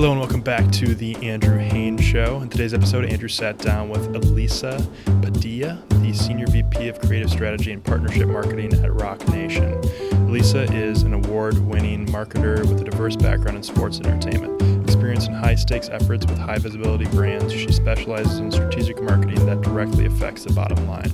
Hello and welcome back to the Andrew Haines Show. In today's episode, Andrew sat down with Elisa Padilla, the Senior VP of Creative Strategy and Partnership Marketing at Roc Nation. Elisa is an award winning marketer with a diverse background in sports and entertainment. Experienced in high stakes efforts with high visibility brands, she specializes in strategic marketing that directly affects the bottom line.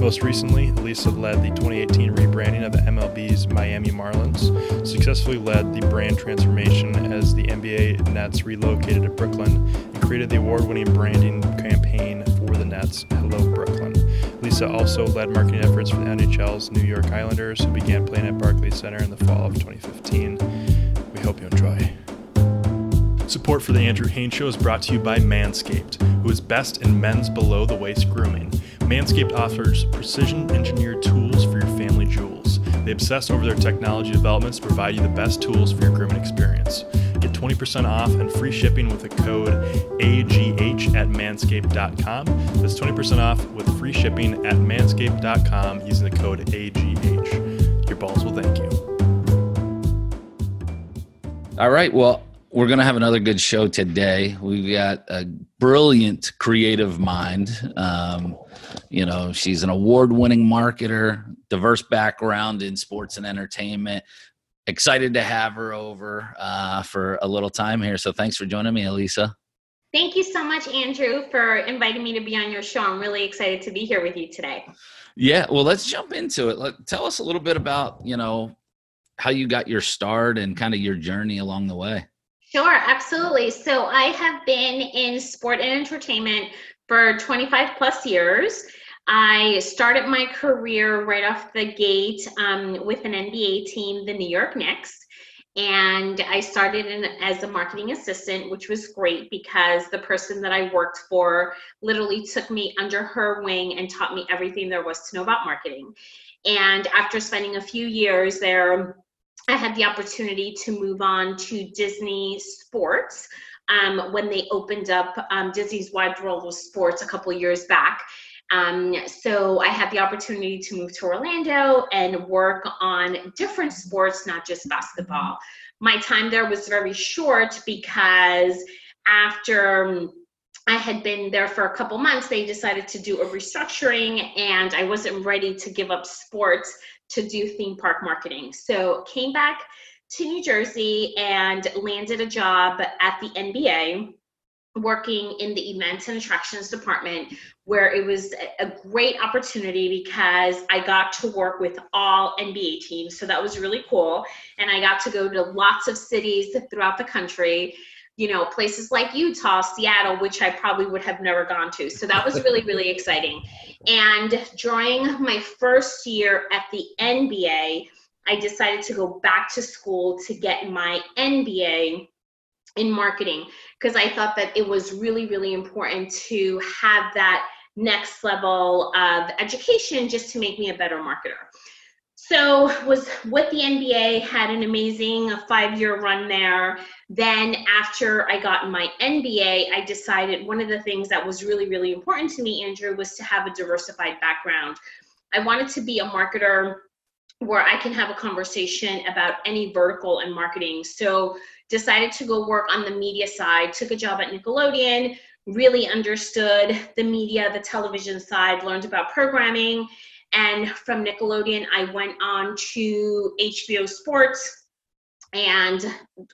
Most recently, Elisa led the 2018 rebranding of the MLB's Miami Marlins, successfully led the brand transformation as the NBA Nets relocated to Brooklyn, and created the award winning branding campaign for the Nets, Hello Brooklyn. Lisa also led marketing efforts for the NHL's New York Islanders, who began playing at Barclays Center in the fall of 2015. We hope you enjoy. Support for the Andrew Haines Show is brought to you by Manscaped, who is best in men's below the waist grooming. Manscaped offers precision engineered tools for your family jewels. They obsess over their technology developments to provide you the best tools for your grooming experience. Get 20% off and free shipping with the code AGH at manscaped.com. That's 20% off with free shipping at manscaped.com using the code AGH. Your balls will thank you. All right. Well, we're going to have another good show today. We've got a brilliant creative mind. Um, you know, she's an award winning marketer, diverse background in sports and entertainment. Excited to have her over uh, for a little time here. So thanks for joining me, Elisa. Thank you so much, Andrew, for inviting me to be on your show. I'm really excited to be here with you today. Yeah, well, let's jump into it. Let, tell us a little bit about, you know, how you got your start and kind of your journey along the way. Sure, absolutely. So I have been in sport and entertainment for 25 plus years. I started my career right off the gate um, with an NBA team, the New York Knicks. And I started in, as a marketing assistant, which was great because the person that I worked for literally took me under her wing and taught me everything there was to know about marketing. And after spending a few years there, I had the opportunity to move on to Disney Sports um, when they opened up um, Disney's Wide World of Sports a couple years back. Um, so I had the opportunity to move to Orlando and work on different sports, not just basketball. My time there was very short because after I had been there for a couple months, they decided to do a restructuring, and I wasn't ready to give up sports to do theme park marketing. So came back to New Jersey and landed a job at the NBA working in the events and attractions department where it was a great opportunity because I got to work with all NBA teams. So that was really cool. And I got to go to lots of cities throughout the country you know, places like Utah, Seattle, which I probably would have never gone to. So that was really, really exciting. And during my first year at the NBA, I decided to go back to school to get my MBA in marketing because I thought that it was really, really important to have that next level of education just to make me a better marketer. So was with the NBA, had an amazing uh, five-year run there. Then after I got my MBA, I decided one of the things that was really, really important to me, Andrew, was to have a diversified background. I wanted to be a marketer where I can have a conversation about any vertical in marketing. So decided to go work on the media side, took a job at Nickelodeon, really understood the media, the television side, learned about programming, and from Nickelodeon, I went on to HBO Sports and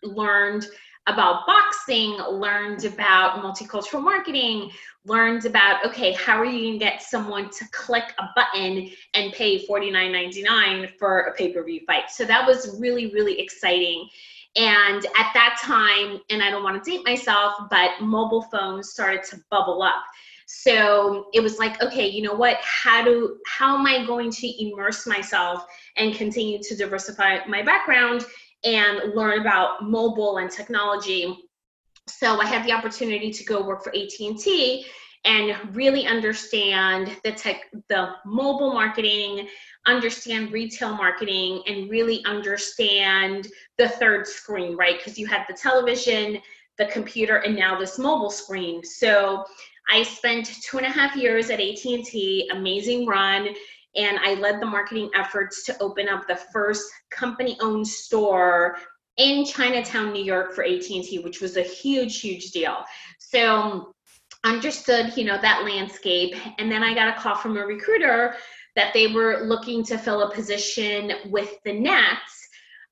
learned about boxing, learned about multicultural marketing, learned about okay, how are you gonna get someone to click a button and pay $49.99 for a pay-per-view fight? So that was really, really exciting. And at that time, and I don't want to date myself, but mobile phones started to bubble up. So it was like, okay, you know what? How do how am I going to immerse myself and continue to diversify my background and learn about mobile and technology? So I had the opportunity to go work for AT&T and really understand the tech the mobile marketing understand retail marketing and really understand the third screen right because you had the television the computer and now this mobile screen so I spent two and a half years at AT&T, amazing run, and I led the marketing efforts to open up the first company-owned store in Chinatown, New York for AT&T, which was a huge, huge deal. So understood, you know, that landscape. And then I got a call from a recruiter that they were looking to fill a position with the Nets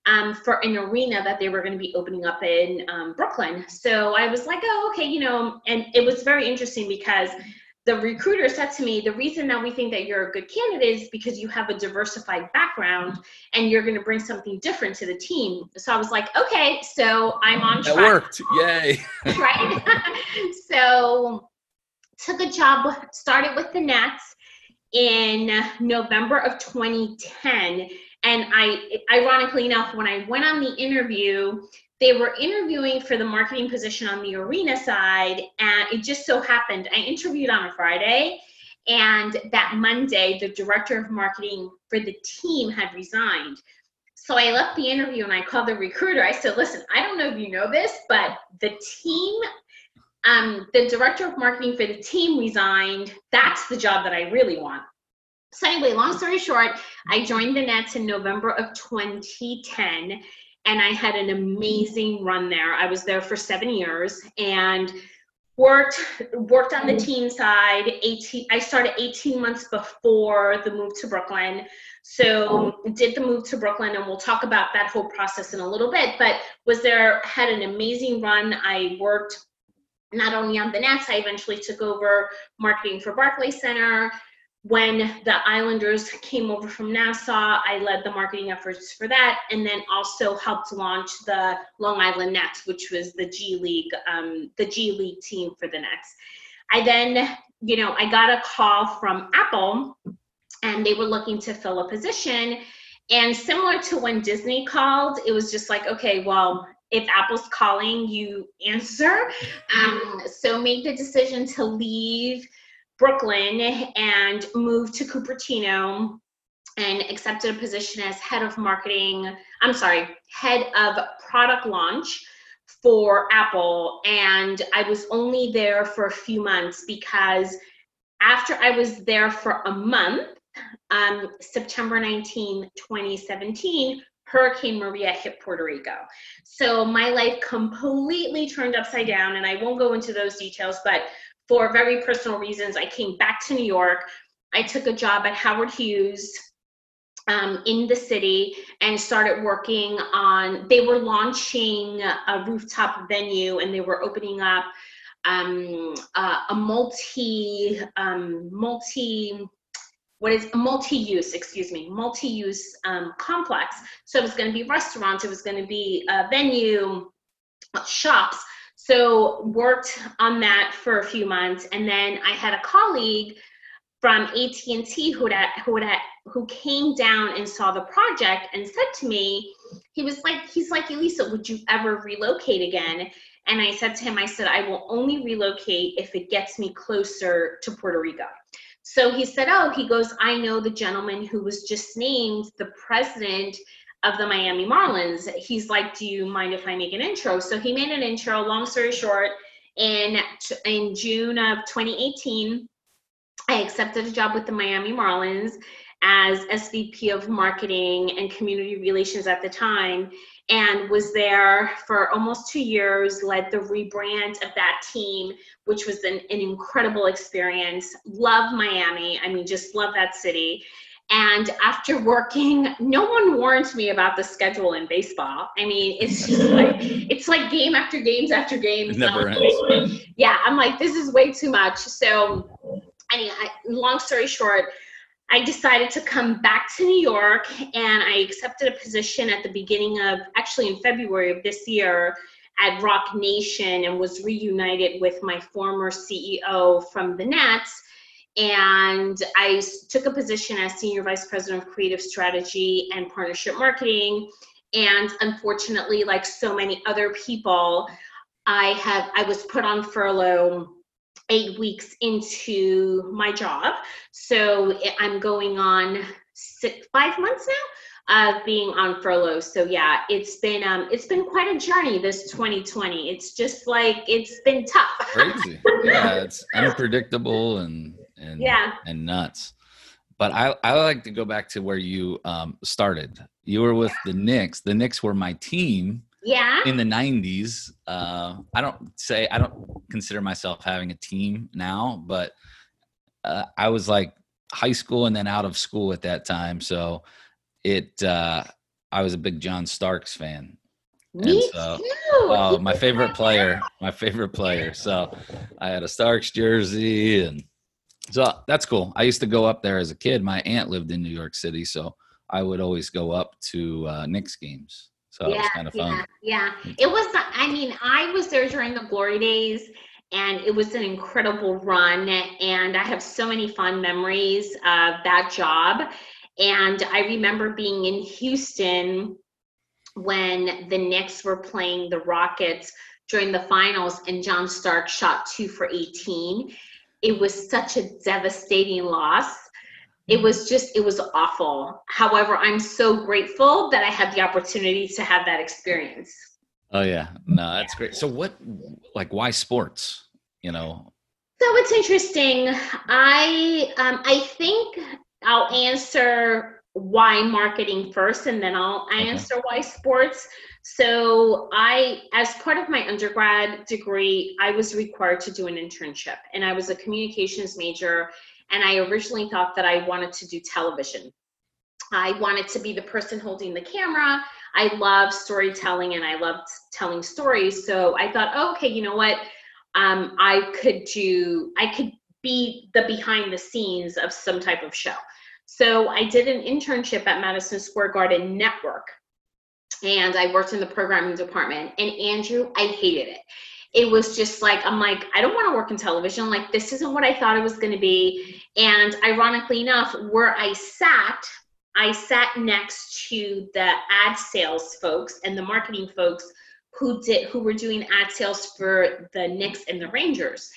um, for an arena that they were going to be opening up in um, Brooklyn. So I was like, oh, okay, you know, and it was very interesting because the recruiter said to me, the reason that we think that you're a good candidate is because you have a diversified background and you're going to bring something different to the team. So I was like, okay, so I'm on track. That worked. Yay. right. so took a job, started with the Nets in November of 2010. And I, ironically enough, when I went on the interview, they were interviewing for the marketing position on the arena side and it just so happened i interviewed on a friday and that monday the director of marketing for the team had resigned. So i left the interview and i called the recruiter. I said listen i don't know if you know this but the team um, the director of marketing for the team resigned. That's the job that i really want so anyway long story short i joined the nets in november of 2010 and I had an amazing run there. I was there for seven years and worked worked on the mm-hmm. team side 18 i started 18 months before the move to brooklyn so did the move to brooklyn and we'll talk about that whole process in a little bit but was there had an amazing run i worked not only on the nets i eventually took over marketing for barclays center when the Islanders came over from Nassau, I led the marketing efforts for that, and then also helped launch the Long Island Nets, which was the G League, um, the G League team for the Nets. I then, you know, I got a call from Apple, and they were looking to fill a position. And similar to when Disney called, it was just like, okay, well, if Apple's calling, you answer. Um, so made the decision to leave Brooklyn and moved to Cupertino and accepted a position as head of marketing. I'm sorry, head of product launch for Apple. And I was only there for a few months because after I was there for a month, um, September 19, 2017, Hurricane Maria hit Puerto Rico. So my life completely turned upside down, and I won't go into those details, but for very personal reasons, I came back to New York. I took a job at Howard Hughes um, in the city and started working on, they were launching a rooftop venue and they were opening up um, uh, a multi, um, multi, what is multi-use, excuse me, multi-use um, complex. So it was going to be restaurants, it was going to be a venue, shops, so worked on that for a few months, and then I had a colleague from AT&T who who who came down and saw the project and said to me, he was like, he's like, Elisa, would you ever relocate again? And I said to him, I said, I will only relocate if it gets me closer to Puerto Rico. So he said, Oh, he goes, I know the gentleman who was just named the president of the Miami Marlins. He's like, "Do you mind if I make an intro?" So he made an intro. Long story short, in in June of 2018, I accepted a job with the Miami Marlins as SVP of Marketing and Community Relations at the time, and was there for almost two years. Led the rebrand of that team, which was an, an incredible experience. Love Miami. I mean, just love that city and after working, no one warned me about the schedule in baseball. I mean, it's just like it's like game after games after games. Never um, ends. Yeah, I'm like, this is way too much. So, I mean, I, long story short, I decided to come back to New York and I accepted a position at the beginning of actually in February of this year at Roc Nation and was reunited with my former CEO from the Nets and I took a position as Senior Vice President of Creative Strategy and Partnership Marketing. And unfortunately, like so many other people, I have I was put on furlough eight weeks into my job. So I'm going on six, five months now of being on furlough. So yeah, it's been um it's been quite a journey this 2020. It's just like it's been tough. Crazy. Yeah, it's unpredictable and and yeah. and nuts. But I, I like to go back to where you um, started. You were with the Knicks. The Knicks were my team. Yeah. in the 90s uh, i don't say i don't consider myself having a team now but uh, i was like high school and then out of school at that time so it uh, i was a big john starks fan Me so- too. oh my favorite player my favorite player so i had a starks jersey and so that's cool i used to go up there as a kid my aunt lived in new york city so i would always go up to uh, Knicks games so it was kind of fun Yeah, yeah. It was, I mean, I was there during the glory days and it was an incredible run. And I have so many fond memories of that job. And I remember being in Houston when the Knicks were playing the Rockets during the finals and John Stark shot two for 18. It was such a devastating loss it was just it was awful however i'm so grateful that i had the opportunity to have that experience Oh yeah, no, that's great. So what, like, why sports? You know, so it's interesting i um, i think i'll answer why marketing first and then i'll Okay. answer why sports so i as part of my undergrad degree i was required to do an internship and i was a communications major and i originally thought that i wanted to do television. I wanted to be the person holding the camera. I love storytelling and i loved telling stories so i thought oh, okay you know what? Um, i could do i could be the behind the scenes of some type of show. So i did an internship at madison square garden network and I worked in the programming department. And Andrew, I hated it. It was just like, I'm like, I don't want to work in television. Like, this isn't what I thought it was going to be. And ironically enough, where I sat, I sat next to the ad sales folks and the marketing folks who did who were doing ad sales for the Knicks and the Rangers.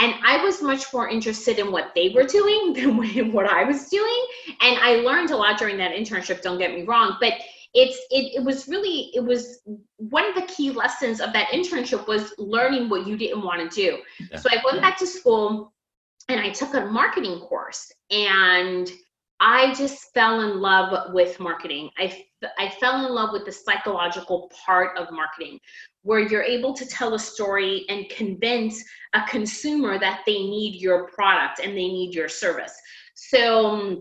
And I was much more interested in what they were doing than what I was doing. And I learned a lot during that internship, don't get me wrong. But it's it, it was really it was one of the key lessons of that internship was learning what you didn't want to do Yeah. so i went back to school and i took a marketing course and i just fell in love with marketing i i fell in love with the psychological part of marketing where you're able to tell a story and convince a consumer that they need your product and they need your service so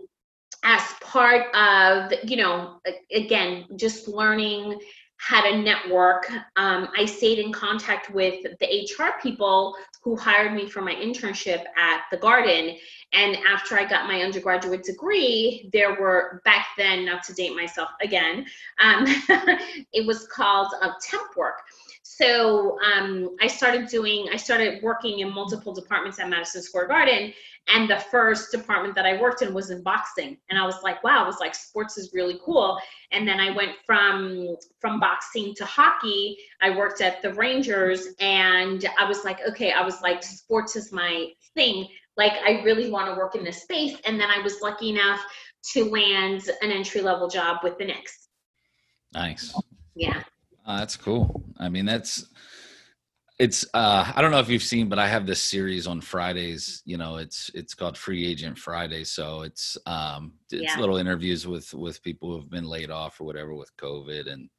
as part of you know again just learning how to network. Um, i stayed in contact with the hr people who hired me for my internship at the garden. And after i got my undergraduate degree there were back then not to date myself again um, it was called uh, temp work so um, i started doing i started working in multiple departments at madison square garden and the first department that I worked in was in boxing. And I was like, wow, I was like, sports is really cool. And then I went from from boxing to hockey. I worked at the Rangers and I was like, okay, I was like, sports is my thing. Like I really want to work in this space. And then I was lucky enough to land an entry level job with the Knicks. nice. Yeah. Uh, that's cool. I mean, that's it's. uh I don't know if you've seen, but I have this series on Fridays. You know, it's it's called Free Agent Friday. So it's um it's Yeah. little interviews with with people who've been laid off or whatever with COVID, and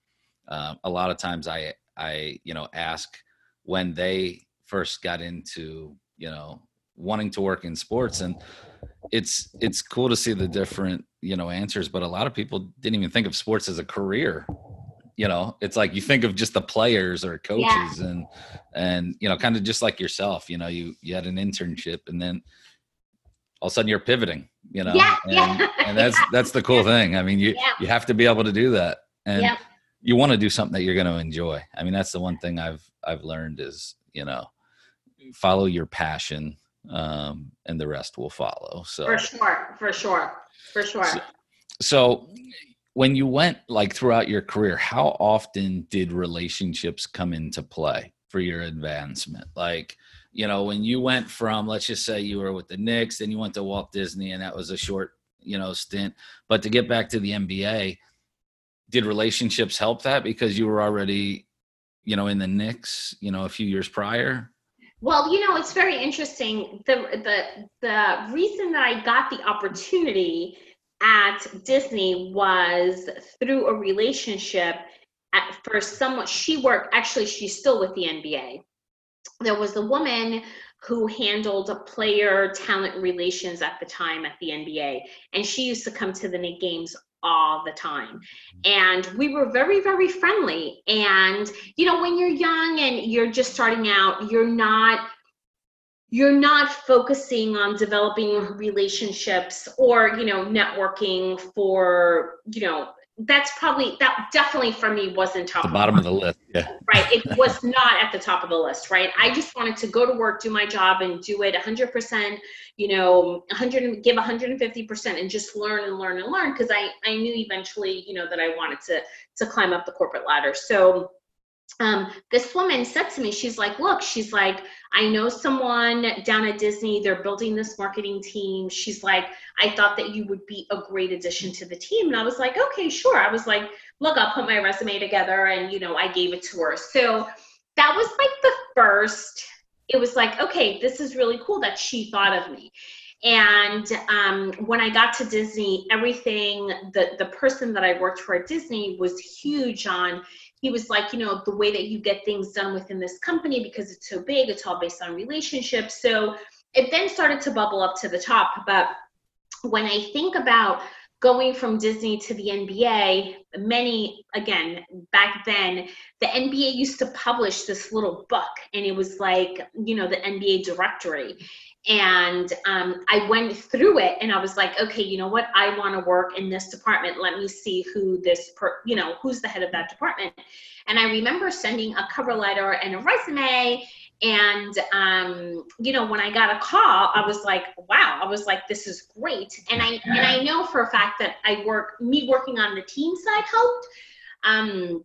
uh, a lot of times I I you know ask when they first got into you know wanting to work in sports and it's it's cool to see the different you know answers but a lot of people didn't even think of sports as a career you know it's like you think of just the players or coaches and and you know kind of just like yourself you know you you had an internship and then all of a sudden you're pivoting you know Yeah, and, yeah. and that's that's the cool thing i mean you Yeah. you have to be able to do that and Yeah. you want to do something that you're going to enjoy i mean that's the one thing i've i've learned is you know follow your passion um and the rest will follow so For sure. For sure. For sure. So- so when you went like throughout your career how often did relationships come into play for your advancement? Like you know when you went from let's just say you were with the Knicks then you went to Walt Disney and that was a short you know stint. But to get back to the NBA did relationships help that because you were already you know in the Knicks you know a few years prior? Well, you know, it's very interesting. The the the reason that I got the opportunity at Disney was through a relationship at, for someone she worked actually she's still with the nba there was a woman who handled a player talent relations at the time at the nba and she used to come to the games all the time. And we were very very friendly. And you know when you're young and you're just starting out you're not you're not focusing on developing relationships or you know networking for you know that's probably that definitely for me wasn't top the bottom of the list yeah. Right it was not at the top of the list right? I just wanted to go to work do my job and do it 100% you know 100 give 150% and just learn and learn and learn because i i knew eventually you know that i wanted to to climb up the corporate ladder. So um, this woman said to me, she's like, look, she's like, I know someone down at Disney, they're building this marketing team. She's like, I thought that you would be a great addition to the team. And I was like, okay, sure. I was like, look, I'll put my resume together. And, you know, I gave it to her. So that was like the first, it was like, okay, this is really cool that she thought of me. And um, when I got to Disney, everything, the, the person that I worked for at Disney was huge on he was like, you know, the way that you get things done within this company because it's so big, it's all based on relationships. So it then started to bubble up to the top. But when I think about going from Disney to the NBA, many, again, back then, the NBA used to publish this little book and it was like, you know, the NBA directory and um, i went through it and i was like okay you know what? I want to work in this department. Let me see who this per you know who's the head of that department. And i remember sending a cover letter and a resume. And um, you know when i got a call i was like wow i was like this is great. And i and i know for a fact that i work me working on the team side helped. Um,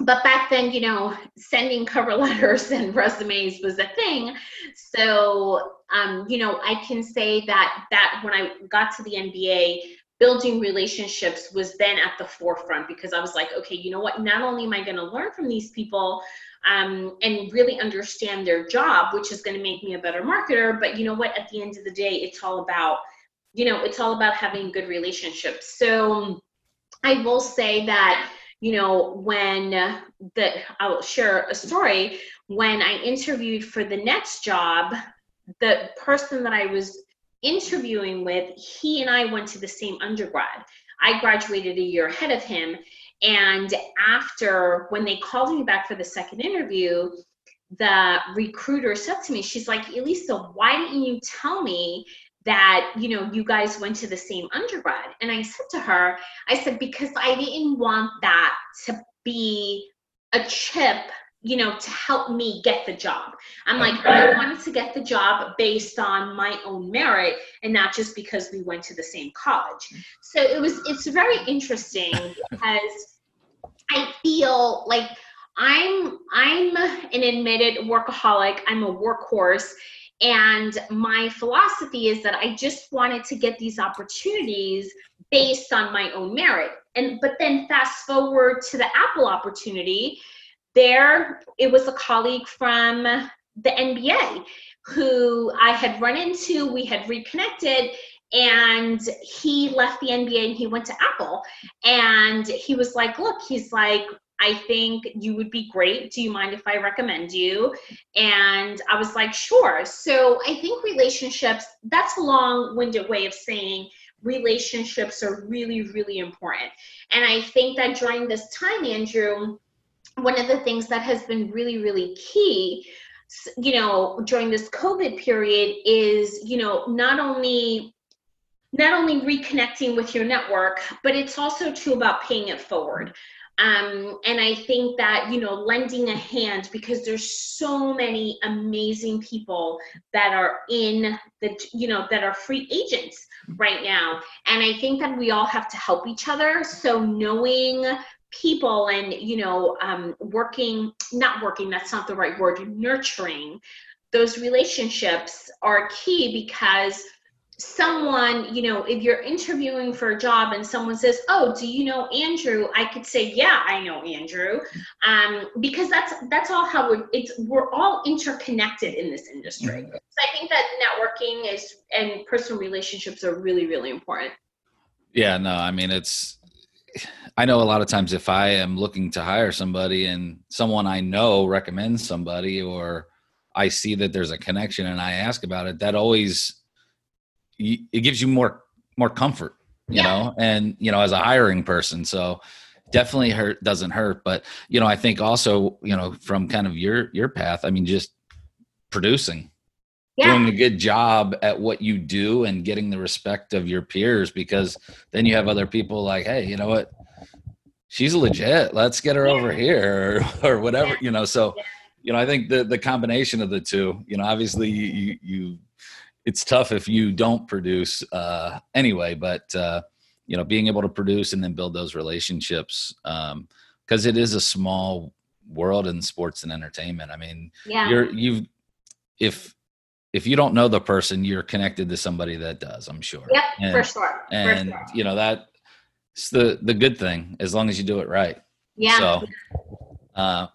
but back then, you know, sending cover letters and resumes was a thing. So, um, you know, I can say that that when I got to the NBA, building relationships was then at the forefront because I was like, okay, you know what? Not only am I going to learn from these people um, and really understand their job, which is going to make me a better marketer, but you know what? At the end of the day, it's all about, you know, it's all about having good relationships. So, I will say that you know, when the I'll share a story. When I interviewed for the next job, the person that I was interviewing with, he and I went to the same undergrad. I graduated a year ahead of him. And after, when they called me back for the second interview, the recruiter said to me, she's like, Elisa, why didn't you tell me that you know you guys went to the same undergrad. And i said to her i said because i didn't want that to be a chip you know to help me get the job. I'm like i wanted to get the job based on my own merit and not just because we went to the same college. So it was it's very interesting because i feel like i'm i'm an admitted workaholic. I'm a workhorse and my philosophy is that I just wanted to get these opportunities based on my own merit. And but then fast forward to the Apple opportunity, there it was a colleague from the NBA who I had run into, we had reconnected, and he left the NBA and he went to Apple. And he was like, Look, he's like, I think you would be great. Do you mind if I recommend you? And I was like, sure. So I think relationships, that's a long winded way of saying relationships are really, really important. And I think that during this time, Andrew, one of the things that has been really, really key you know during this covid period is you know not only not only reconnecting with your network but it's also too about paying it forward um, and I think that, you know, lending a hand because there's so many amazing people that are in the, you know, that are free agents right now. And I think that we all have to help each other. So knowing people and, you know, um, working, not working, that's not the right word, nurturing those relationships are key because someone, you know, if you're interviewing for a job and someone says, "Oh, do you know Andrew?" I could say, "Yeah, I know Andrew," um, because that's that's all how we're it's we're all interconnected in this industry. Mm-hmm. So I think that networking is and personal relationships are really really important. Yeah, no, I mean it's I know a lot of times if I am looking to hire somebody and someone I know recommends somebody or I see that there's a connection and I ask about it, that always it gives you more more comfort, you yeah. know, and you know as a hiring person. So definitely hurt doesn't hurt, but you know I think also you know from kind of your your path, I mean just producing yeah. doing a good job at what you do and getting the respect of your peers because then you have other people like hey you know what she's legit let's get her yeah. over here or, or whatever yeah. you know so you know i think the the combination of the two you know obviously you you it's tough if you don't produce uh anyway but uh you know being able to produce and then build those relationships um because it is a small world in sports and entertainment i mean yeah. you're you've if if you don't know the person, you're connected to somebody that does. I'm sure. Yep, and, for sure. And for sure. you know that it's the the good thing as long as you do it right. Yeah. So, uh,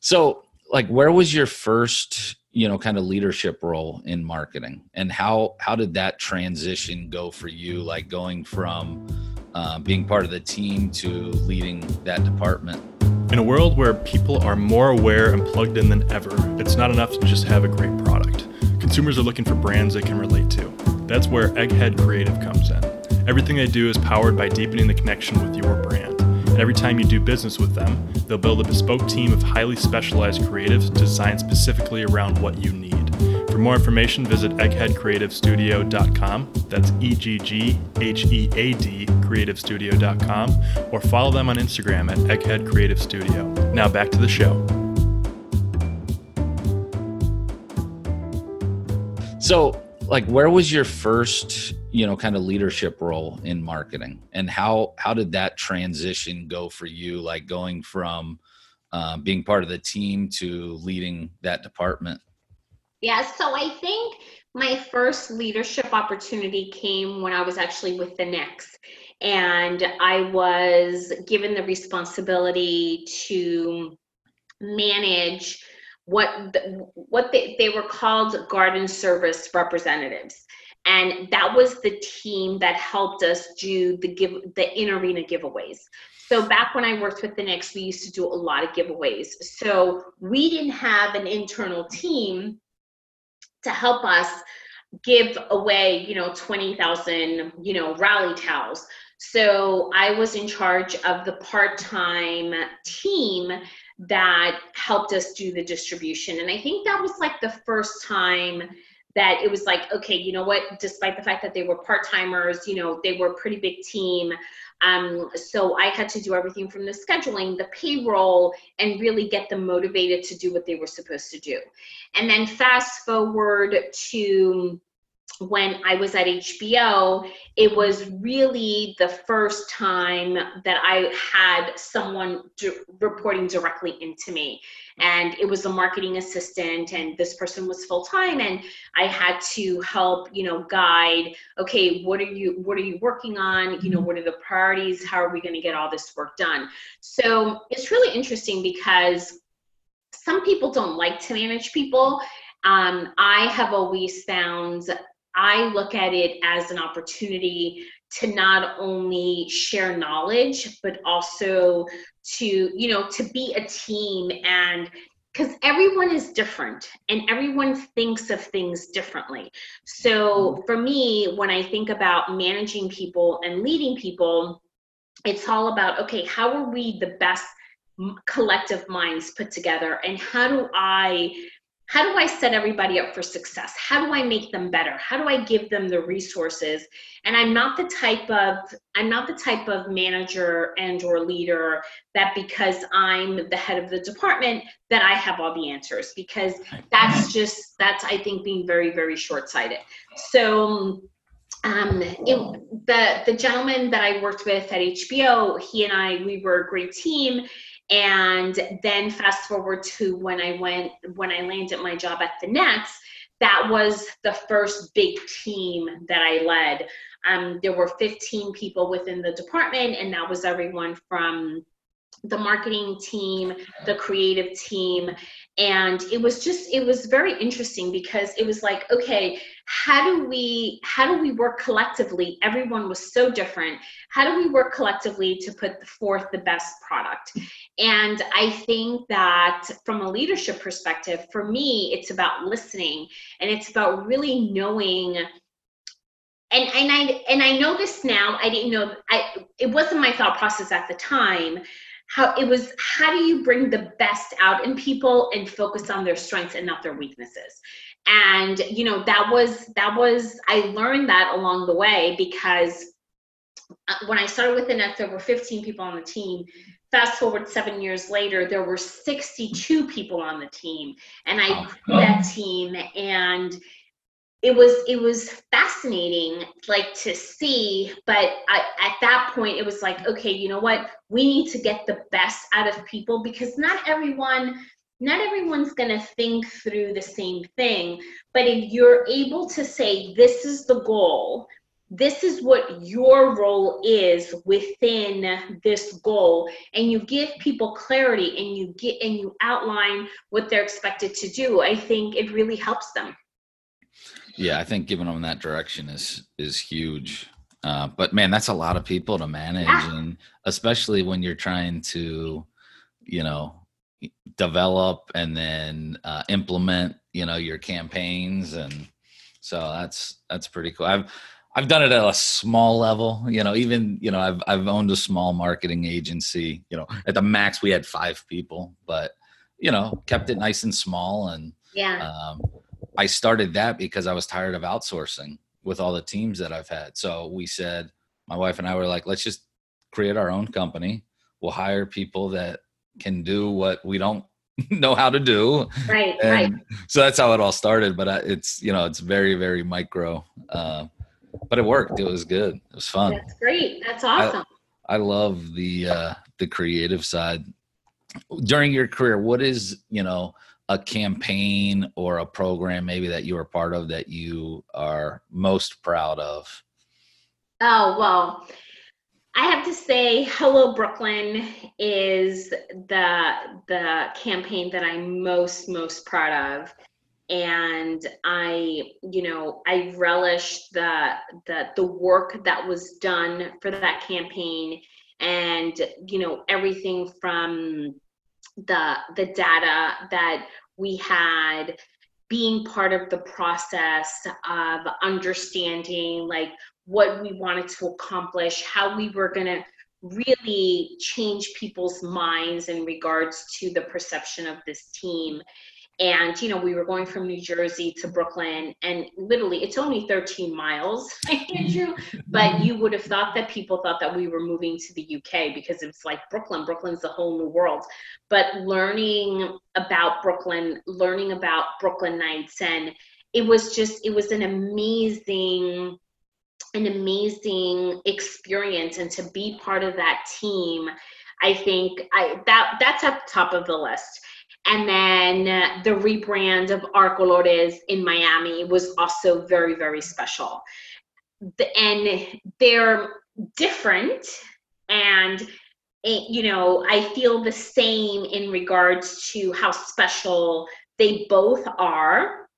so like, where was your first you know kind of leadership role in marketing, and how how did that transition go for you? Like going from uh, being part of the team to leading that department. In a world where people are more aware and plugged in than ever, it's not enough to just have a great product. Consumers are looking for brands they can relate to. That's where Egghead Creative comes in. Everything they do is powered by deepening the connection with your brand. Every time you do business with them, they'll build a bespoke team of highly specialized creatives designed specifically around what you need. For more information, visit eggheadcreativestudio.com. That's E G G H E A D creativestudio.com or follow them on Instagram at Egghead Creative Studio. Now back to the show. So, like, where was your first, you know, kind of leadership role in marketing, and how how did that transition go for you? Like going from uh, being part of the team to leading that department. Yeah, so I think my first leadership opportunity came when I was actually with the Knicks. And I was given the responsibility to manage what the, what they, they were called garden service representatives. And that was the team that helped us do the give the in arena giveaways. So back when i worked with the Knicks, we used to do a lot of giveaways. So we didn't have an internal team to help us give away you know 20000 you know rally towels. So i was in charge of the part-time team that helped us do the distribution. And I think that was like the first time that it was like, okay, you know what, despite the fact that they were part timers, you know, they were a pretty big team. Um, so I had to do everything from the scheduling, the payroll, and really get them motivated to do what they were supposed to do. And then fast forward to when I was at HBO, it was really the first time that I had someone reporting directly into me. And it was a marketing assistant, and this person was full time, and I had to help, you know, guide. Okay, what are you what are you working on? You know, what are the priorities? How are we going to get all this work done? So it's really interesting because some people don't like to manage people. Um, I have always found I look at it as an opportunity to not only share knowledge, but also to, you know, to be a team and because everyone is different and everyone thinks of things differently. So mm-hmm. for me, when I think about managing people and leading people, it's all about okay, how are we the best collective minds put together and how do I how do i set everybody up for success? How do i make them better? How do i give them the resources? And i'm not the type of i'm not the type of manager and or leader that because i'm the head of the department that i have all the answers because that's just that's i think being very very short-sighted. So um, it, the the gentleman that I worked with at HBO, he and I, we were a great team, and then fast forward to when I went, when I landed my job at the Nets, that was the first big team that I led. Um, there were 15 people within the department, and that was everyone from the marketing team, the creative team, and it was just it was very interesting because it was like okay how do we how do we work collectively? Everyone was so different. How do we work collectively to put forth the best product and i think that from a leadership perspective for me it's about listening and it's about really knowing and and I and I know this now. I didn't know. I it wasn't my thought process at the time, how it was how do you bring the best out in people and focus on their strengths and not their weaknesses and you know that was that was i learned that along the way because uh, when i started with the nets there were 15 people on the team fast forward seven years later there were 62 people on the team and i grew that team and it was it was fascinating like to see but I, at that point it was like okay you know what? We need to get the best out of people because not everyone not everyone's going to think through the same thing but if you're able to say this is the goal this is what your role is within this goal. And you give people clarity and you get and you outline what they're expected to do. I think it really helps them. Yeah, I think giving them that direction is is huge. Uh, but man, that's a lot of people to manage, and especially when you're trying to, you know, develop and then uh, implement, you know, your campaigns, and so that's that's pretty cool. I've I've done it at a small level, you know. Even you know, I've I've owned a small marketing agency. You know, at the max we had five people, but you know, kept it nice and small, and yeah. Um, I started that because I was tired of outsourcing with all the teams that I've had. So we said, my wife and I were like, let's just create our own company. We'll hire people that can do what we don't know how to do. Right, and right. So that's how it all started. But it's, you know, it's very, very micro. Uh, but it worked. It was good. It was fun. That's great. That's awesome. I, I love the uh, the creative side. During your career, what is you know a campaign or a program maybe that you were part of that you are most proud of? Oh, well, I have to say Hello Brooklyn is the the campaign that I'm most most proud of and I you know I relish the the the work that was done for that campaign and you know everything from the the data that we had being part of the process of understanding like what we wanted to accomplish how we were going to really change people's minds in regards to the perception of this team and you know we were going from new jersey to brooklyn and literally it's only 13 miles andrew. But you would have thought that people thought that we were moving to the uk because it's like brooklyn. Brooklyn's a whole new world. But learning about brooklyn learning about brooklynites and it was just it was an amazing an amazing experience. And to be part of that team i think i that that's at the top of the list and then uh, the rebrand of Arcolores in Miami was also very, very special. The, and they're different and eh, you know i feel the same in regards to how special they both are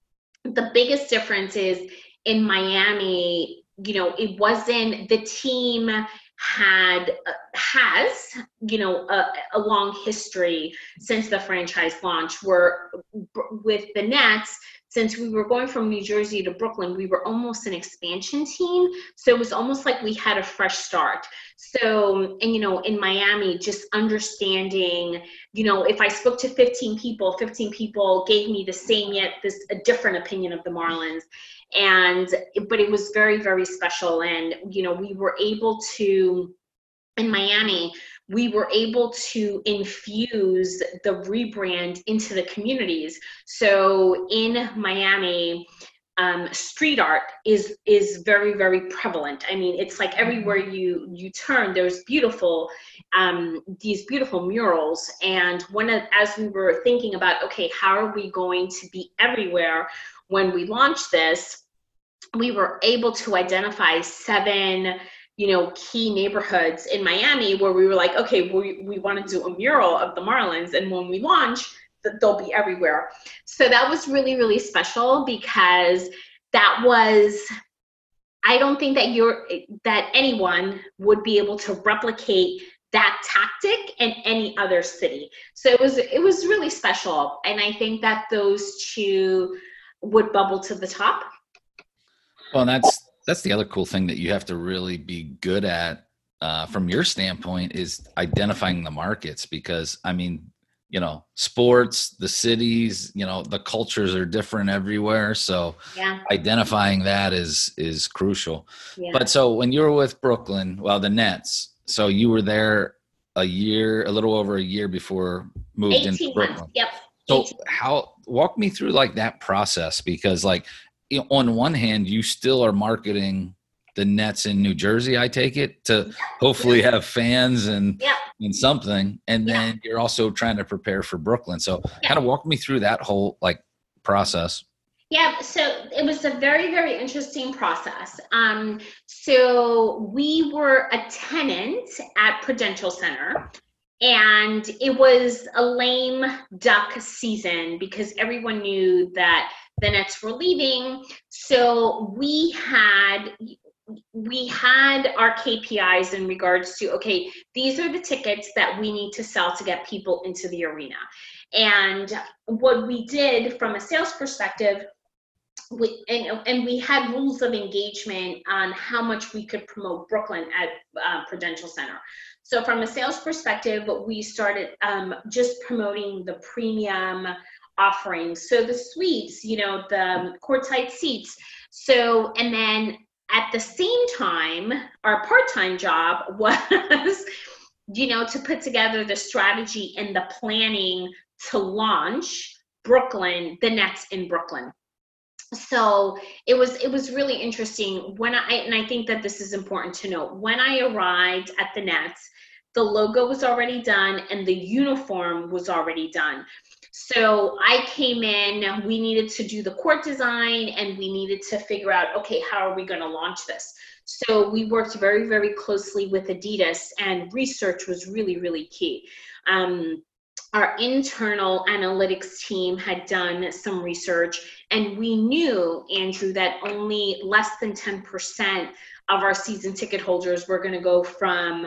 the biggest difference is in miami you know it wasn't the team had uh, has you know a, a, long history since the franchise launch where with the nets since we were going from new jersey to brooklyn we were almost an expansion team. So it was almost like we had a fresh start. So and you know in miami just understanding you know if i spoke to 15 people 15 people gave me the same yet this a different opinion of the marlins and but it was very very special. And you know we were able to in miami we were able to infuse the rebrand into the communities. So in miami um, street art is is very very prevalent. I mean it's like everywhere you you turn there's beautiful um, these beautiful murals. And one of as we were thinking about okay how are we going to be everywhere when we launched this, we were able to identify seven you know key neighborhoods in miami where we were like okay we, we want to do a mural of the marlins and when we launch they'll be everywhere. So that was really, really special because that was I don't think that you're that anyone would be able to replicate that tactic in any other city. So it was it was really special, and I think that those two would bubble to the top. Well, that's that's the other cool thing that you have to really be good at uh, from your standpoint is identifying the markets because I mean you know sports the cities you know the cultures are different everywhere so yeah. identifying that is is crucial yeah. but so when you were with brooklyn well the nets so you were there a year a little over a year before moved into brooklyn months. yep so how walk me through like that process because like you know, on one hand you still are marketing the Nets in New Jersey, I take it, to hopefully have fans and yeah. and something. And then yeah. you're also trying to prepare for Brooklyn. So kind of walk me through that whole like process. Yeah, so it was a very, very interesting process. Um, so we were a tenant at Prudential Center, and it was a lame duck season because everyone knew that the Nets were leaving. So we had we had our KPIs in regards to okay, these are the tickets that we need to sell to get people into the arena. And what we did from a sales perspective, we, and, and we had rules of engagement on how much we could promote Brooklyn at uh, Prudential Center. So from a sales perspective, we started um, just promoting the premium offerings. So the suites, you know, the courtside seats. So, and then at the same time, our part-time job was, you know, to put together the strategy and the planning to launch Brooklyn, the Nets in Brooklyn. So it was it was really interesting when I and I think that this is important to note. When I arrived at the Nets, the logo was already done and the uniform was already done. So I came in, we needed to do the court design and we needed to figure out, okay, how are we going to launch this? So we worked very, very closely with Adidas and research was really, really key. Um, our internal analytics team had done some research and we knew, Andrew, that only less than 10% of our season ticket holders were going to go from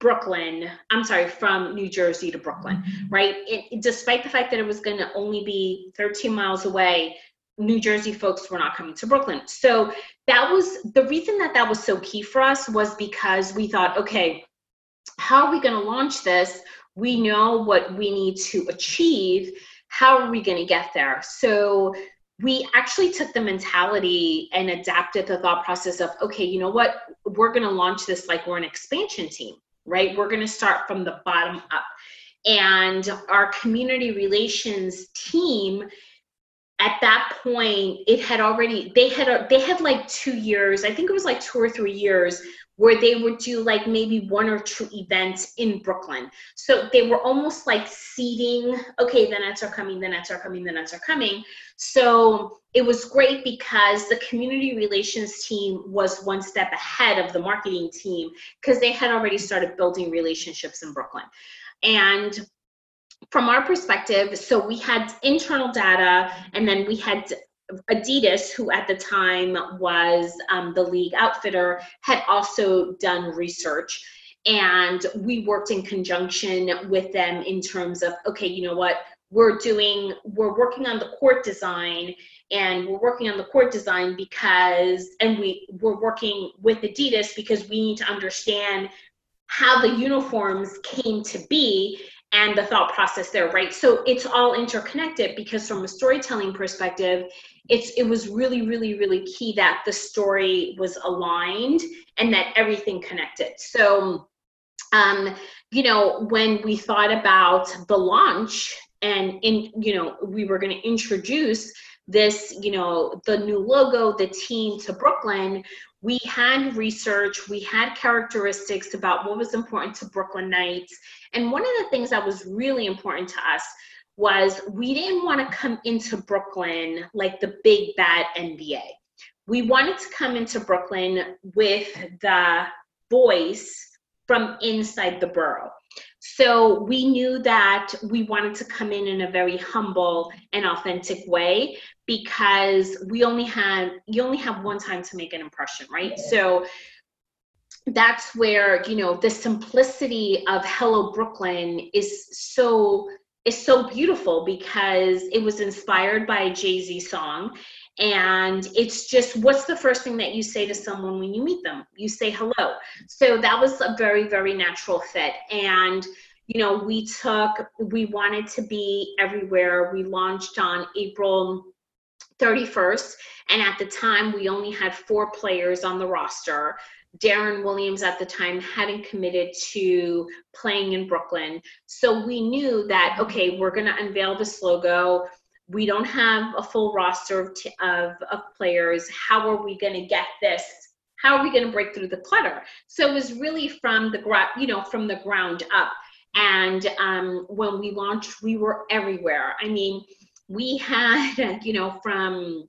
Brooklyn, I'm sorry, from New Jersey to Brooklyn, right? It, despite the fact that it was going to only be 13 miles away, New Jersey folks were not coming to Brooklyn. So that was the reason that that was so key for us was because we thought, okay, how are we going to launch this? We know what we need to achieve. How are we going to get there? So we actually took the mentality and adapted the thought process of, okay, you know what? We're going to launch this like we're an expansion team right? We're going to start from the bottom up. And our community relations team at that point it had already they had they had like two years i think it was like two or three years where they would do like maybe one or two events in Brooklyn. So they were almost like seeding, okay, the Nets are coming, the Nets are coming, the Nets are coming. So it was great because the community relations team was one step ahead of the marketing team because they had already started building relationships in Brooklyn. And from our perspective, so we had internal data and then we had Adidas, who at the time was um, the league outfitter, had also done research. And we worked in conjunction with them in terms of, okay, you know what, we're doing, we're working on the court design and we're working on the court design because, and we, we're working with Adidas because we need to understand how the uniforms came to be and the thought process there, right? So it's all interconnected because from a storytelling perspective, it's it was really, really, really key that the story was aligned and that everything connected. So um, you know, when we thought about the launch and in, you know, we were going to introduce this, you know, the new logo, the team to Brooklyn, we had research, we had characteristics about what was important to Brooklynites. And one of the things that was really important to us was we didn't want to come into Brooklyn like the big bad NBA. We wanted to come into Brooklyn with the voice from inside the borough. So we knew that we wanted to come in in a very humble and authentic way because we only had you only have one time to make an impression, right? So that's where you know the simplicity of hello brooklyn is so is so beautiful because it was inspired by a jay-z song. And it's just what's the first thing that you say to someone when you meet them? You say hello. So that was a very very natural fit. And you know we took we wanted to be everywhere. We launched on april 31st and at the time we only had four players on the roster Deron Williams at the time hadn't committed to playing in Brooklyn. So we knew that, okay, we're going to unveil this logo we don't have a full roster of, t- of, of players. How are we going to get this? How are we going to break through the clutter? So it was really from the ground, you know, from the ground up. And um, when we launched, we were everywhere. I mean, we had, you know, from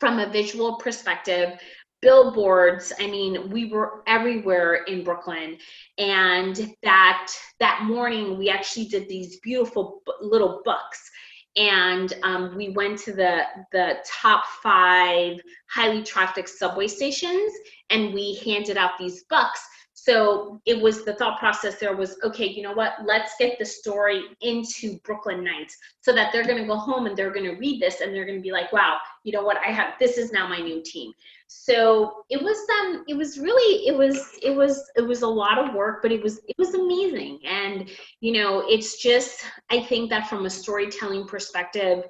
from a visual perspective, billboards. I mean we were everywhere in brooklyn. And that that morning we actually did these beautiful little books and um, we went to the the top five highly trafficked subway stations and we handed out these books so it was the thought process there was okay you know what? Let's get the story into brooklynites so that they're going to go home and they're going to read this and they're going to be like wow you know what? I have this is now my new team. So it was um it was really it was it was it was a lot of work but it was it was amazing. And you know it's just i think that from a storytelling perspective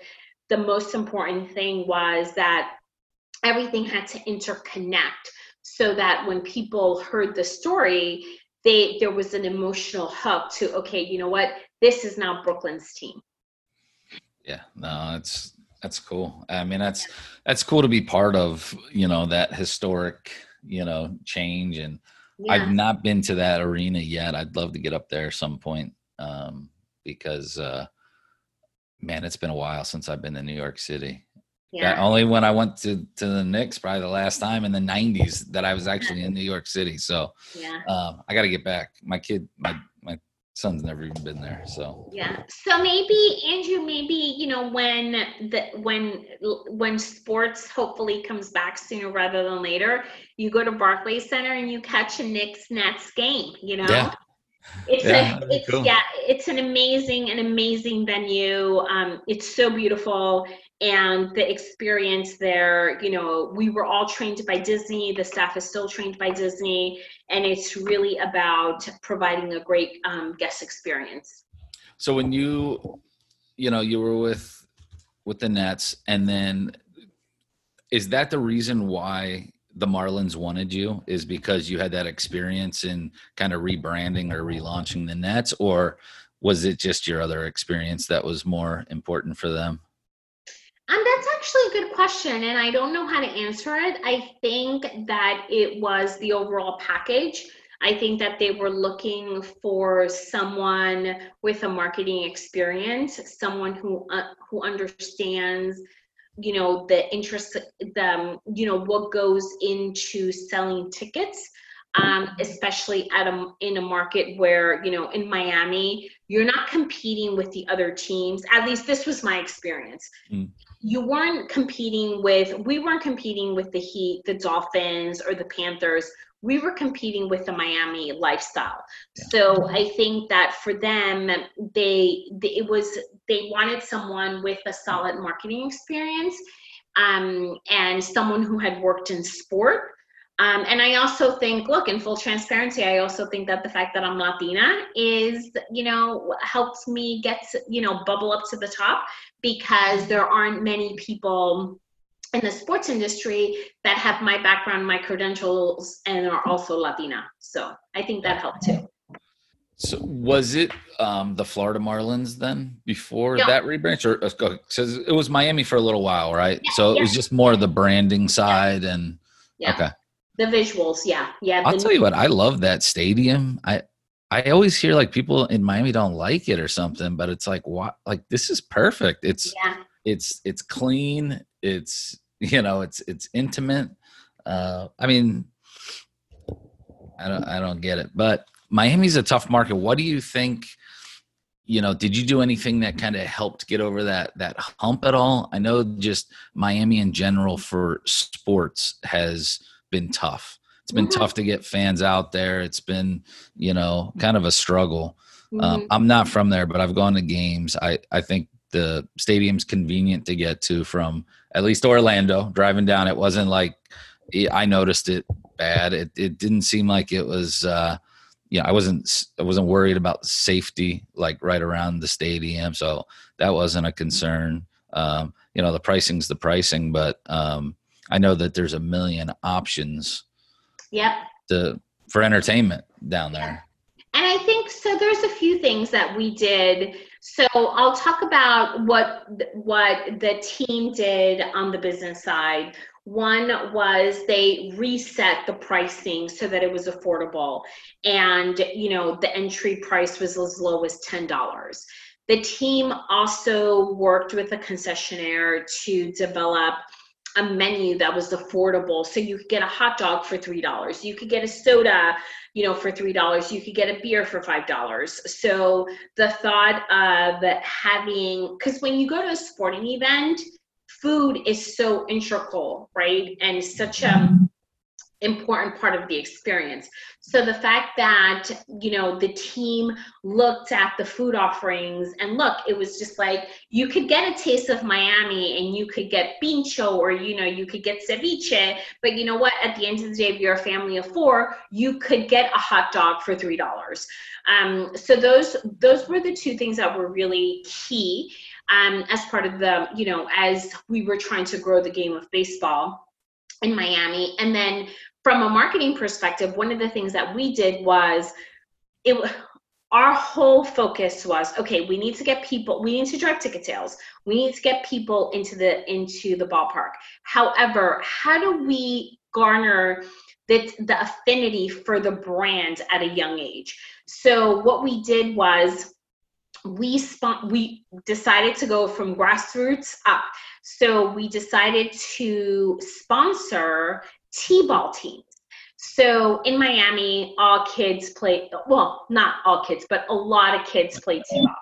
the most important thing was that everything had to interconnect so that when people heard the story they there was an emotional hook to okay you know what this is now brooklyn's team yeah no it's that's cool. I mean, that's that's cool to be part of. You know that historic, you know, change. And yeah. I've not been to that arena yet. I'd love to get up there some point um, because, uh, man, it's been a while since I've been to New York City. Yeah. only when I went to to the Knicks, probably the last time in the '90s that I was actually in New York City. So, yeah, um, I got to get back. My kid, my my son's never even been there so yeah so maybe andrew maybe you know when the when when sports hopefully comes back sooner rather than later you go to barclays center and you catch a Knicks nets game you know yeah. It's yeah, a, it's cool. yeah, it's an amazing, an amazing venue. Um, it's so beautiful and the experience there you know we were all trained by disney the staff is still trained by disney and it's really about providing a great um, guest experience so when you you know you were with with the nets and then is that the reason why the marlins wanted you is because you had that experience in kind of rebranding or relaunching the nets or was it just your other experience that was more important for them um, that's actually a good question, and I don't know how to answer it. I think that it was the overall package. I think that they were looking for someone with a marketing experience, someone who uh, who understands, you know, the interest, the you know what goes into selling tickets um, especially at a, in a market where you know in miami you're not competing with the other teams at least this was my experience mm. you weren't competing with we weren't competing with the heat the dolphins or the panthers we were competing with the miami lifestyle yeah. so i think that for them they, they it was they wanted someone with a solid marketing experience um, and someone who had worked in sport um, and I also think, look, in full transparency, I also think that the fact that I'm Latina is, you know, helps me get, to, you know, bubble up to the top because there aren't many people in the sports industry that have my background, my credentials, and are also Latina. So I think that helped too. So was it um, the Florida Marlins then before that rebranch, or because uh, it was Miami for a little while, right? Yeah, so it yeah. was just more the branding side yeah. and okay the visuals yeah yeah i'll tell you what i love that stadium i i always hear like people in miami don't like it or something but it's like what like this is perfect it's yeah. it's it's clean it's you know it's it's intimate uh i mean i don't i don't get it but Miami's a tough market. What do you think? You know, did you do anything that kind of helped get over that that hump at all? I know just Miami in general for sports has been tough. It's been mm-hmm. tough to get fans out there. It's been, you know, kind of a struggle. Um, mm-hmm. Um, I'm not from there, but I've gone to games. I I think the stadium's convenient to get to from at least Orlando. Driving down, it wasn't like I noticed it bad. It it didn't seem like it was. Uh, you know, I wasn't I wasn't worried about safety like right around the stadium, so that wasn't a concern. Um, you know, the pricing's the pricing, but um, I know that there's a million options. Yep. To for entertainment down there. And I think so. There's a few things that we did. So I'll talk about what what the team did on the business side. One was they reset the pricing so that it was affordable. And, you know, the entry price was as low as $10. The team also worked with a concessionaire to develop a menu that was affordable. So you could get a hot dog for $3. You could get a soda, you know, for $3. You could get a beer for $5. So the thought of having, because when you go to a sporting event, food is so integral, right? And such a important part of the experience. So the fact that, you know, the team looked at the food offerings and look, it was just like you could get a taste of Miami and you could get pincho or, you know, you could get ceviche, but you know what? At the end of the day, if you're a family of four, you could get a hot dog for $3. Um, so those, those were the two things that were really key um, as part of the, you know, as we were trying to grow the game of baseball in Miami. And then from a marketing perspective, one of the things that we did was it our whole focus was okay we need to get people we need to drive ticket sales. We need to get people into the into the ballpark. However how do we garner the, the affinity for the brand at a young age? So what we did was we spun, we decided to go from grassroots up. So we decided to sponsor T-ball teams. So in Miami, all kids play, well, not all kids, but a lot of kids play T-ball.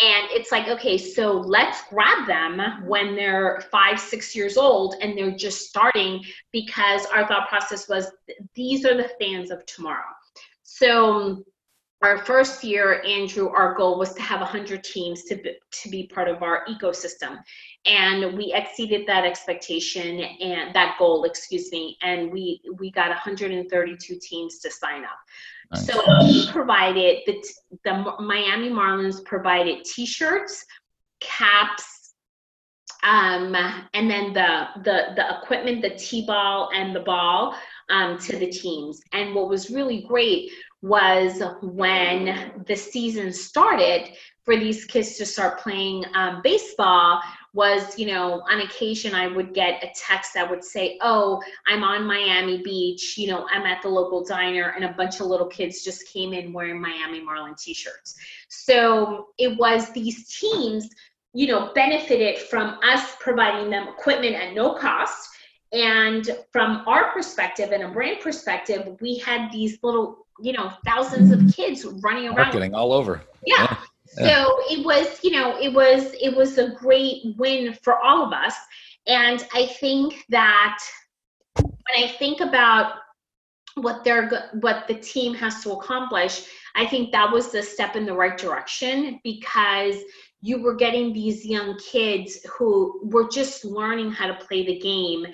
And it's like, okay, so let's grab them when they're five, six years old and they're just starting because our thought process was these are the fans of tomorrow. So our first year, Andrew, our goal was to have 100 teams to be, to be part of our ecosystem. And we exceeded that expectation and that goal, excuse me, and we, we got 132 teams to sign up. Nice. So we provided, the, the Miami Marlins provided t-shirts, caps, um, and then the, the, the equipment, the t-ball and the ball um, to the teams. And what was really great was when the season started for these kids to start playing um, baseball was you know on occasion i would get a text that would say oh i'm on miami beach you know i'm at the local diner and a bunch of little kids just came in wearing miami marlin t-shirts. So it was these teams you know benefited from us providing them equipment at no cost and from our perspective and a brand perspective we had these little you know thousands of kids running around marketing all over yeah. yeah. so it was you know it was it was a great win for all of us and i think that when i think about what they're what the team has to accomplish i think that was the step in the right direction because you were getting these young kids who were just learning how to play the game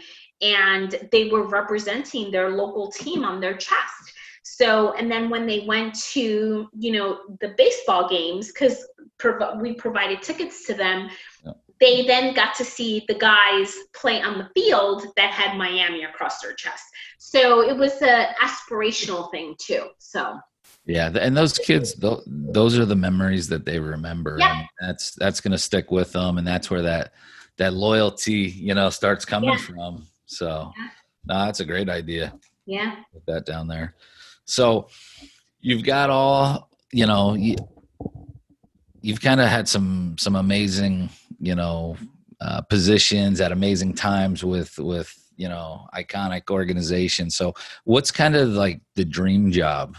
and they were representing their local team on their chest so, and then when they went to, you know, the baseball games, because prov- we provided tickets to them, yeah. they then got to see the guys play on the field that had Miami across their chest. So it was an aspirational thing too. So. Yeah, and those kids, those are the memories that they remember. Yeah. And that's that's going to stick with them, and that's where that that loyalty, you know, starts coming yeah. from. So, yeah. no, that's a great idea. Yeah, put that down there. So you've got all, you know, you, you've kind of had some some amazing, you know, uh, positions at amazing times with with you know iconic organizations. So what's kind of like the dream job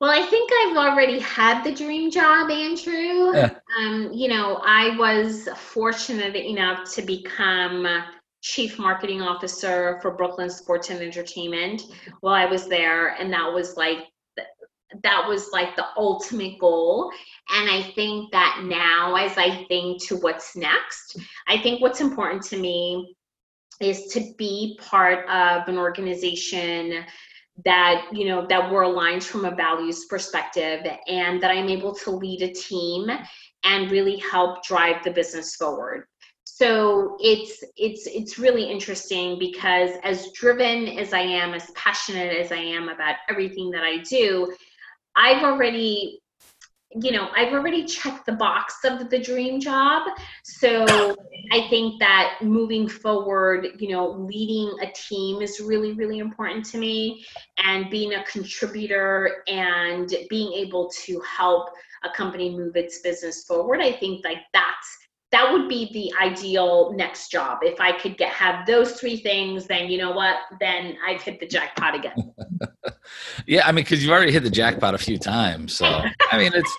Well, I think I've already had the dream job, Andrew. Yeah. Um, you know, I was fortunate enough to become chief marketing officer for Brooklyn Sports and Entertainment while I was there, and that was like that was like the ultimate goal. And I think that now, as I think to what's next, I think what's important to me is to be part of an organization that you know that we're aligned from a values perspective and that i'm able to lead a team and really help drive the business forward so it's it's it's really interesting because as driven as i am as passionate as i am about everything that i do i've already you know, I've already checked the box of the dream job. So I think that moving forward, you know, leading a team is really, really important to me. And being a contributor and being able to help a company move its business forward, I think like that's that would be the ideal next job. If I could get have those three things, then you know what? Then I've hit the jackpot again. yeah, I mean, because you've already hit the jackpot a few times. So I mean, it's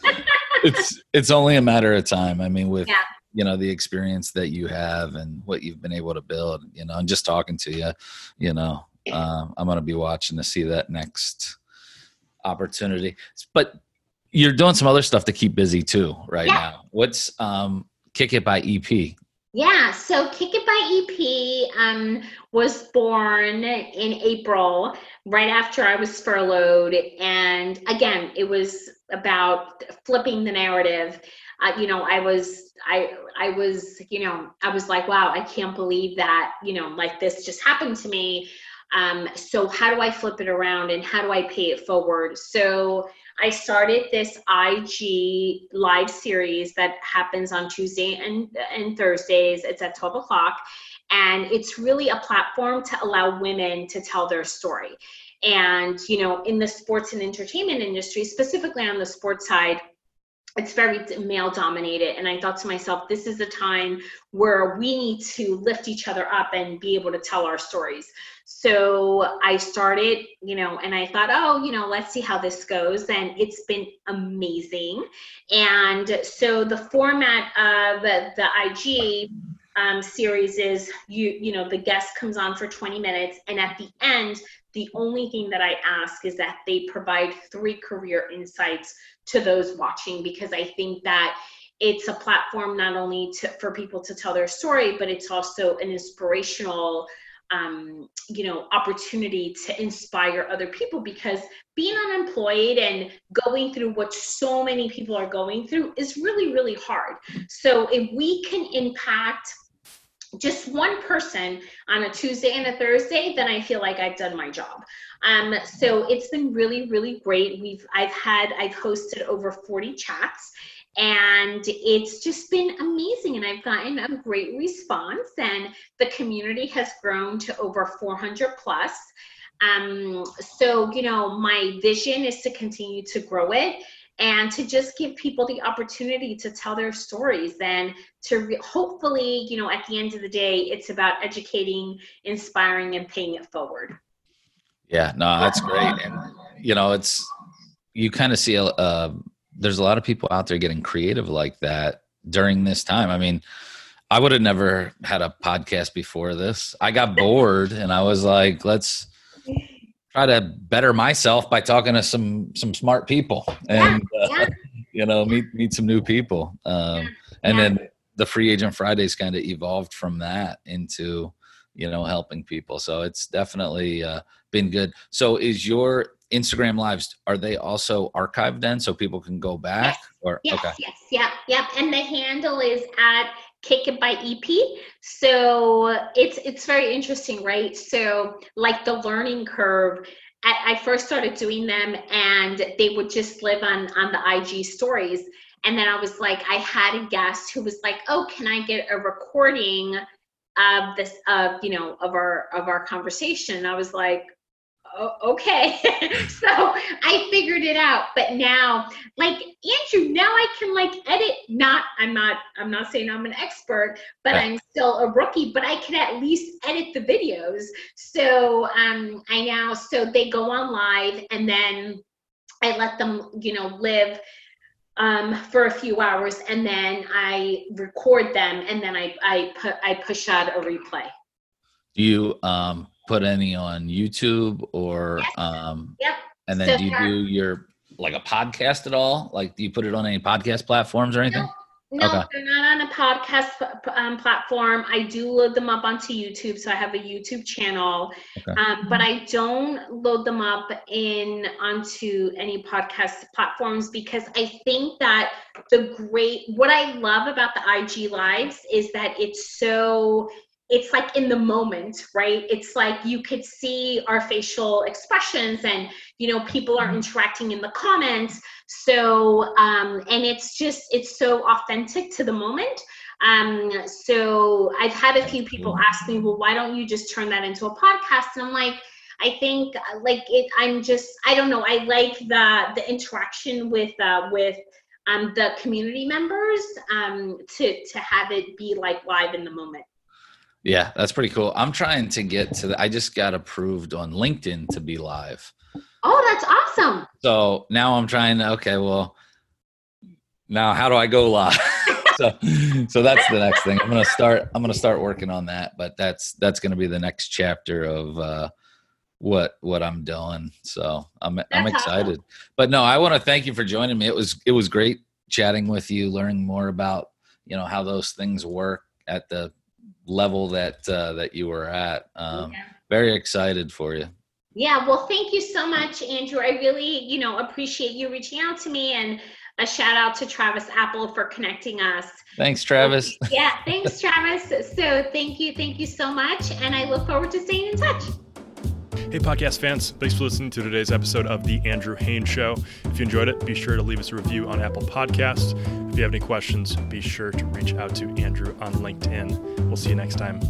it's it's only a matter of time. I mean, with yeah. you know the experience that you have and what you've been able to build, you know, and just talking to you, you know, uh, I'm going to be watching to see that next opportunity. But you're doing some other stuff to keep busy too right yeah. now. What's um Kick It by EP? Yeah, so Kick It by EP um, was born in April, right after I was furloughed. And again, it was about flipping the narrative. Uh, you know, I was, I, I was, you know, I was like, wow, I can't believe that, you know, like this just happened to me. Um, so how do I flip it around and how do I pay it forward? So I started this IG live series that happens on Tuesday and, and Thursdays. It's at 12 o'clock. And it's really a platform to allow women to tell their story. And, you know, in the sports and entertainment industry, specifically on the sports side, it's very male dominated and i thought to myself this is a time where we need to lift each other up and be able to tell our stories. So i started you know and i thought oh you know let's see how this goes and it's been amazing. And so the format of the ig um, series is you you know the guest comes on for 20 minutes and at the end the only thing that I ask is that they provide three career insights to those watching because I think that it's a platform not only to, for people to tell their story, but it's also an inspirational um, you know opportunity to inspire other people because being unemployed and going through what so many people are going through is really really hard. So if we can impact just one person on a Tuesday and a Thursday, then I feel like I've done my job. Um, so it's been really, really great. We've I've had I've hosted over 40 chats and it's just been amazing and I've gotten a great response and the community has grown to over 400 plus. Um, so you know my vision is to continue to grow it and to just give people the opportunity to tell their stories and to re- hopefully you know at the end of the day it's about educating inspiring and paying it forward. Yeah no that's great. And you know it's you kind of see a, uh, there's a lot of people out there getting creative like that during this time. I mean i would have never had a podcast before this. I got bored and i was like let's try to better myself by talking to some some smart people and uh, yeah. you know meet meet some new people. Um, and then the free agent fridays kind of evolved from that into you know helping people. So it's definitely uh, been good. So is your instagram lives are they also archived then so people can go back? Yes. or yes, okay. yes yeah yeah and the handle is at Kick It by EP. So it's it's very interesting, right? So like the learning curve. I, first started doing them, and they would just live on on the IG stories. And then I was like, I had a guest who was like, "Oh, can I get a recording of this of you know of our of our conversation?" I was like, okay. so I figured it out. But now, like Andrew, now I can like edit. Not, I'm not, I'm not saying I'm an expert, but I'm still a rookie. But I can at least edit the videos. So um, I now, so they go on live, and then I let them, you know, live um, for a few hours and then I record them and then I, I put I push out a replay. Do you um, put any on YouTube or Yes. um, Yep. and then So do you do your like a podcast at all? Like do you put it on any podcast platforms or anything? No, Okay. they're not on a podcast um, platform. I do load them up onto YouTube, so I have a YouTube channel. Okay. Um, but I don't load them up in onto any podcast platforms because I think that the great what I love about the IG lives is that it's so it's like in the moment, right? It's like you could see our facial expressions and you know people are interacting in the comments. So um and it's just it's so authentic to the moment. Um so i've had a few people ask me well why don't you just turn that into a podcast? And i'm like i think like it i'm just i don't know. I like the the interaction with uh with um the community members um to to have it be like live in the moment Yeah, that's pretty cool. I'm trying to get to the I just got approved on LinkedIn to be live. oh that's awesome So now I'm trying to okay, well now how do I go live? so so that's the next thing. I'm gonna start I'm gonna start working on that, but that's that's gonna be the next chapter of uh what what I'm doing. So I'm I'm That's excited. But no, I want to thank you for joining me. It was it was great chatting with you, learning more about, you know, how those things work at the level that uh that you were at. Um Yeah. very excited for you. Yeah, well, thank you so much, Andrew. I really, you know, appreciate you reaching out to me and a shout out to Travis Apple for connecting us. Thanks, Travis. Yeah, thanks, Travis. So thank you, thank you so much. And I look forward to staying in touch. Hey, podcast fans, thanks for listening to today's episode of The Andrew Haines Show. If you enjoyed it, be sure to leave us a review on Apple Podcasts. If you have any questions, be sure to reach out to Andrew on LinkedIn. We'll see you next time.